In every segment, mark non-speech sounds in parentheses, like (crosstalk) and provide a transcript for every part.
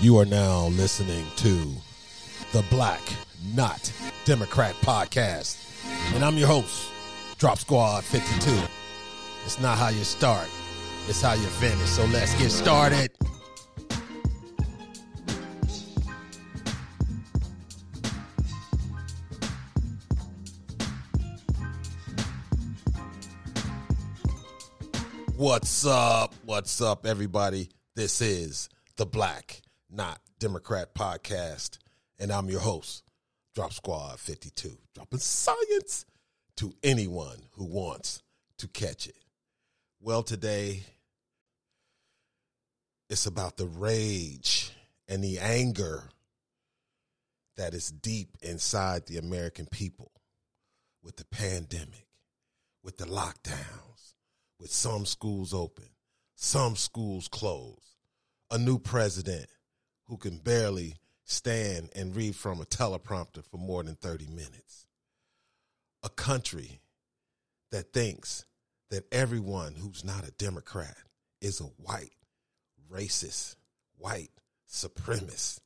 You are now listening to the Black Not Democrat podcast. And I'm your host, Drop Squad 52. It's not how you start, it's how you finish. So let's get started. What's up? What's up, everybody? This is the Black Not Democrat podcast, and I'm your host, Drop Squad 52, dropping science to anyone who wants to catch it. Well, today it's about the rage and the anger that is deep inside the American people with the pandemic, with the lockdowns, with some schools open, some schools closed, a new president who can barely stand and read from a teleprompter for more than 30 minutes, a country that thinks that everyone who's not a Democrat is a white, racist, white, supremacist,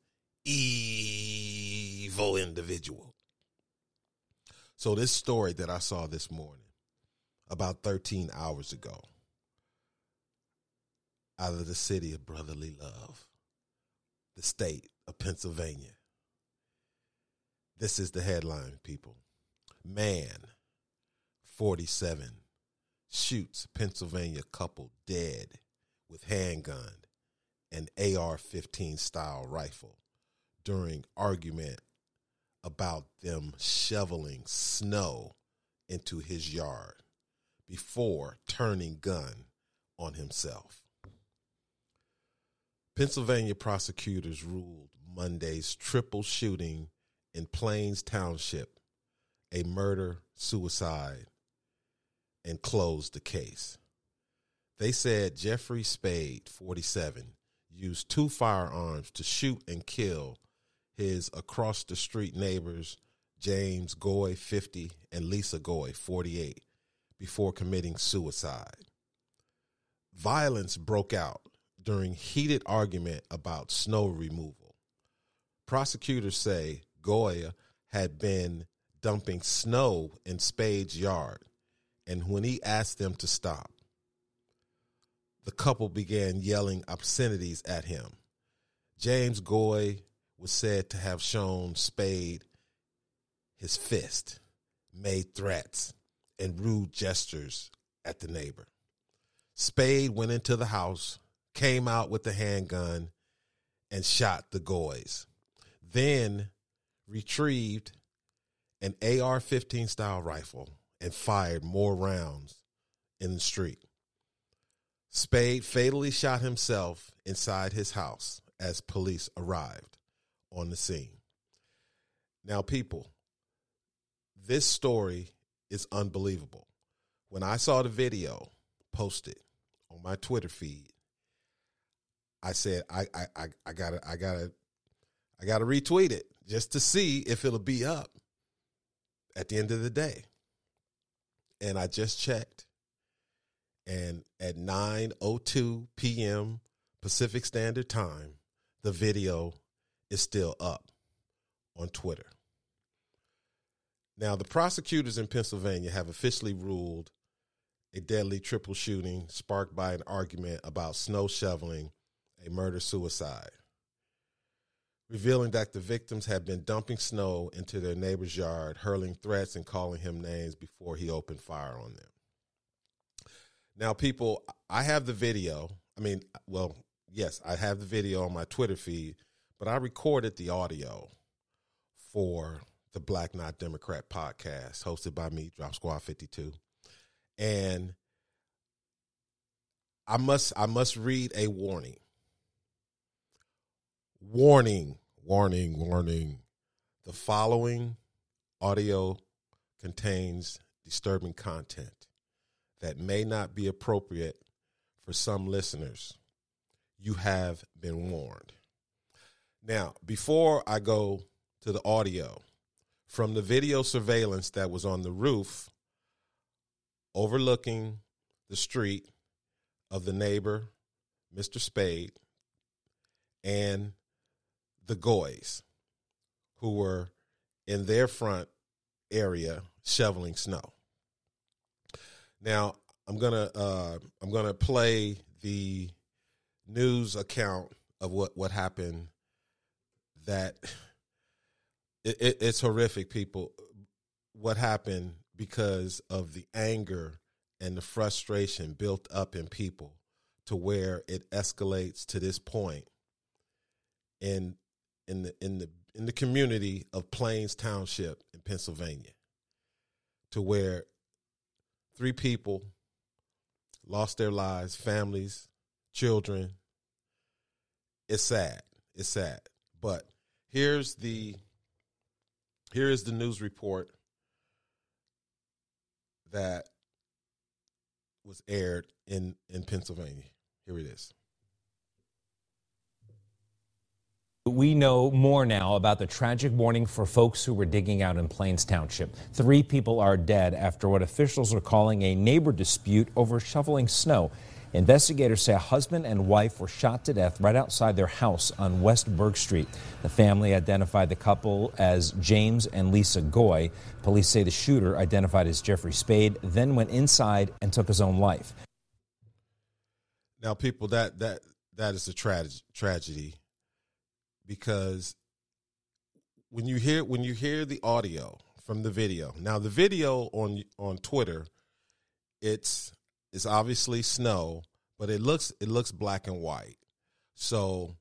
evil individual. So, this story that I saw this morning, about 13 hours ago, out of the city of brotherly love, the state of Pennsylvania. This is the headline, people. Man, 47, shoots Pennsylvania couple dead with handgun and AR 15 style rifle during argument about them shoveling snow into his yard before turning gun on himself. Pennsylvania prosecutors ruled Monday's triple shooting in Plains Township a murder suicide and closed the case. They said Jeffrey Spade, 47, used two firearms to shoot and kill his across the street neighbors, James Goy, 50, and Lisa Goy, 48, before committing suicide. Violence broke out during heated argument about snow removal. Prosecutors say Goya had been dumping snow in Spade's yard, and when he asked them to stop, the couple began yelling obscenities at him. James Goy was said to have shown Spade his fist, made threats, and rude gestures at the neighbor. Spade went into the house, came out with the handgun, and shot the Goys. Then retrieved an AR 15 style rifle and fired more rounds in the street. Spade fatally shot himself inside his house as police arrived on the scene. Now, people, this story is unbelievable. When I saw the video posted on my Twitter feed, I said I I I, I gotta I gotta I gotta retweet it just to see if it'll be up at the end of the day. And I just checked. And at 9:02 p.m. Pacific Standard Time, the video is still up on Twitter. Now, the prosecutors in Pennsylvania have officially ruled a deadly triple shooting sparked by an argument about snow shoveling a murder suicide, revealing that the victims had been dumping snow into their neighbor's yard, hurling threats and calling him names before he opened fire on them. Now, people, I have the video. I mean, well, yes, I have the video on my Twitter feed, but I recorded the audio for the Black Not Democrat podcast hosted by me, Drop Squad 52. And I must I must read a warning. Warning, warning, warning. The following audio contains disturbing content that may not be appropriate for some listeners. You have been warned. Now, before I go to the audio, from the video surveillance that was on the roof overlooking the street of the neighbor, Mr. Spade, and the Goys, who were in their front area shoveling snow. Now I'm gonna uh, I'm gonna play the news account of what what happened. That it, it, it's horrific, people. What happened because of the anger and the frustration built up in people to where it escalates to this point in in the in the in the community of Plains Township in Pennsylvania to where three people lost their lives, families, children. It's sad. It's sad. But here's the here is the news report that was aired in in Pennsylvania. Here it is. We know more now about the tragic morning for folks who were digging out in Plains Township. Three people are dead after what officials are calling a neighbor dispute over shoveling snow. Investigators say a husband and wife were shot to death right outside their house on West Berg Street. The family identified the couple as James and Lisa Goy. Police say the shooter, identified as Jeffrey Spade, then went inside and took his own life. Now, people, that that that is a tra- tragedy because when you hear when you hear the audio from the video. Now, the video on on Twitter, it's it's obviously snow, but it looks it looks black and white. So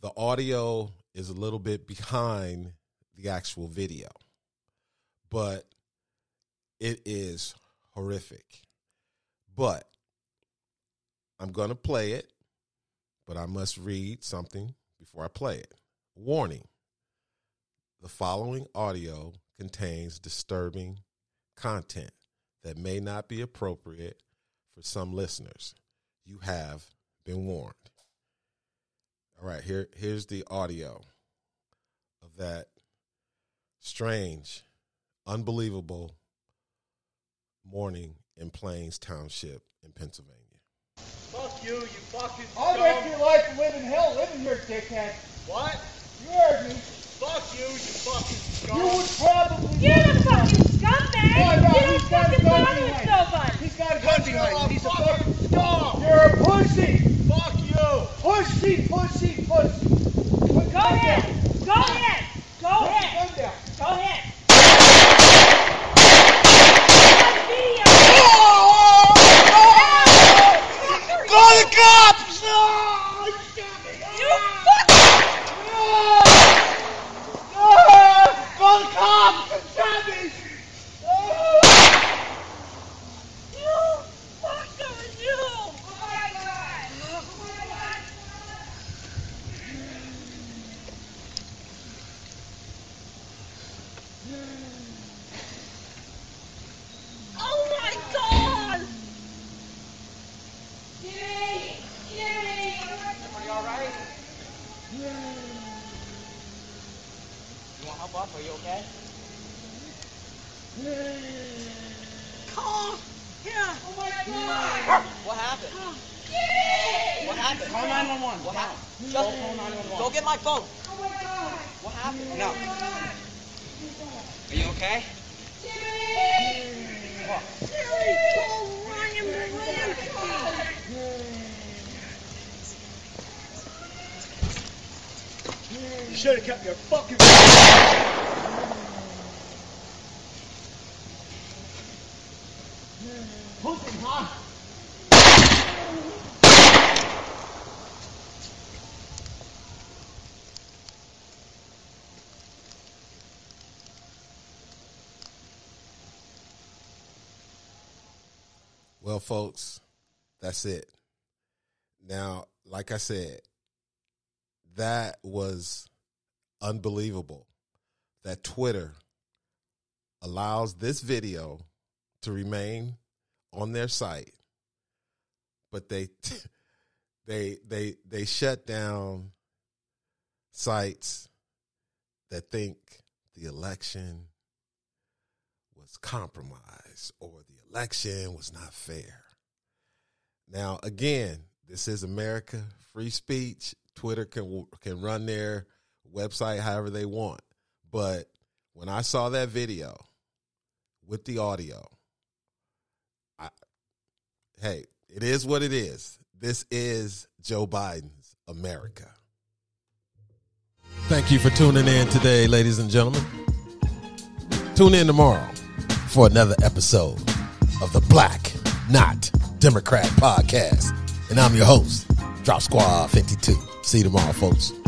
the audio is a little bit behind the actual video. But it is horrific. But I'm going to play it, but I must read something before I play it. Warning the following audio contains disturbing content that may not be appropriate for some listeners. You have been warned. All right, here here's the audio of that strange, unbelievable morning in Plains Township in Pennsylvania. Fuck you, you fucking I'll scum. make your life live in hell living here, dickhead. What? You heard me. Fuck you, you fucking scum. You would probably. You're the fucking scumbag! Oh, no, you don't he's got a fucking gun bother with behind. nobody! He's got a gun Because behind you're him. He's a fucking fucking. scum. You're a pussy. Fuck you. Pussy, pussy, pussy. Put Go ahead! Go ahead! off. Are you okay? Call. Yeah! Oh my god! What happened? What happened? Call 911. What happened? Just call 911. Go get my phone. Oh my god! What happened? No. Are you okay? Jimmy! What? Jimmy! Call 911! You should have kept your fucking. Pussy, huh? Well, folks, that's it. Now, like I said, that was unbelievable that Twitter allows this video to remain on their site, but they (laughs) they they they shut down sites that think the election was compromised or the election was not fair. Now, again, this is America, free speech. Twitter can can run their website however they want. But when I saw that video with the audio, I hey, it is what it is. This is Joe Biden's America. Thank you for tuning in today, ladies and gentlemen. Tune in tomorrow for another episode of the Black Not Democrat podcast. And I'm your host, Drop Squad 52. See you tomorrow, folks.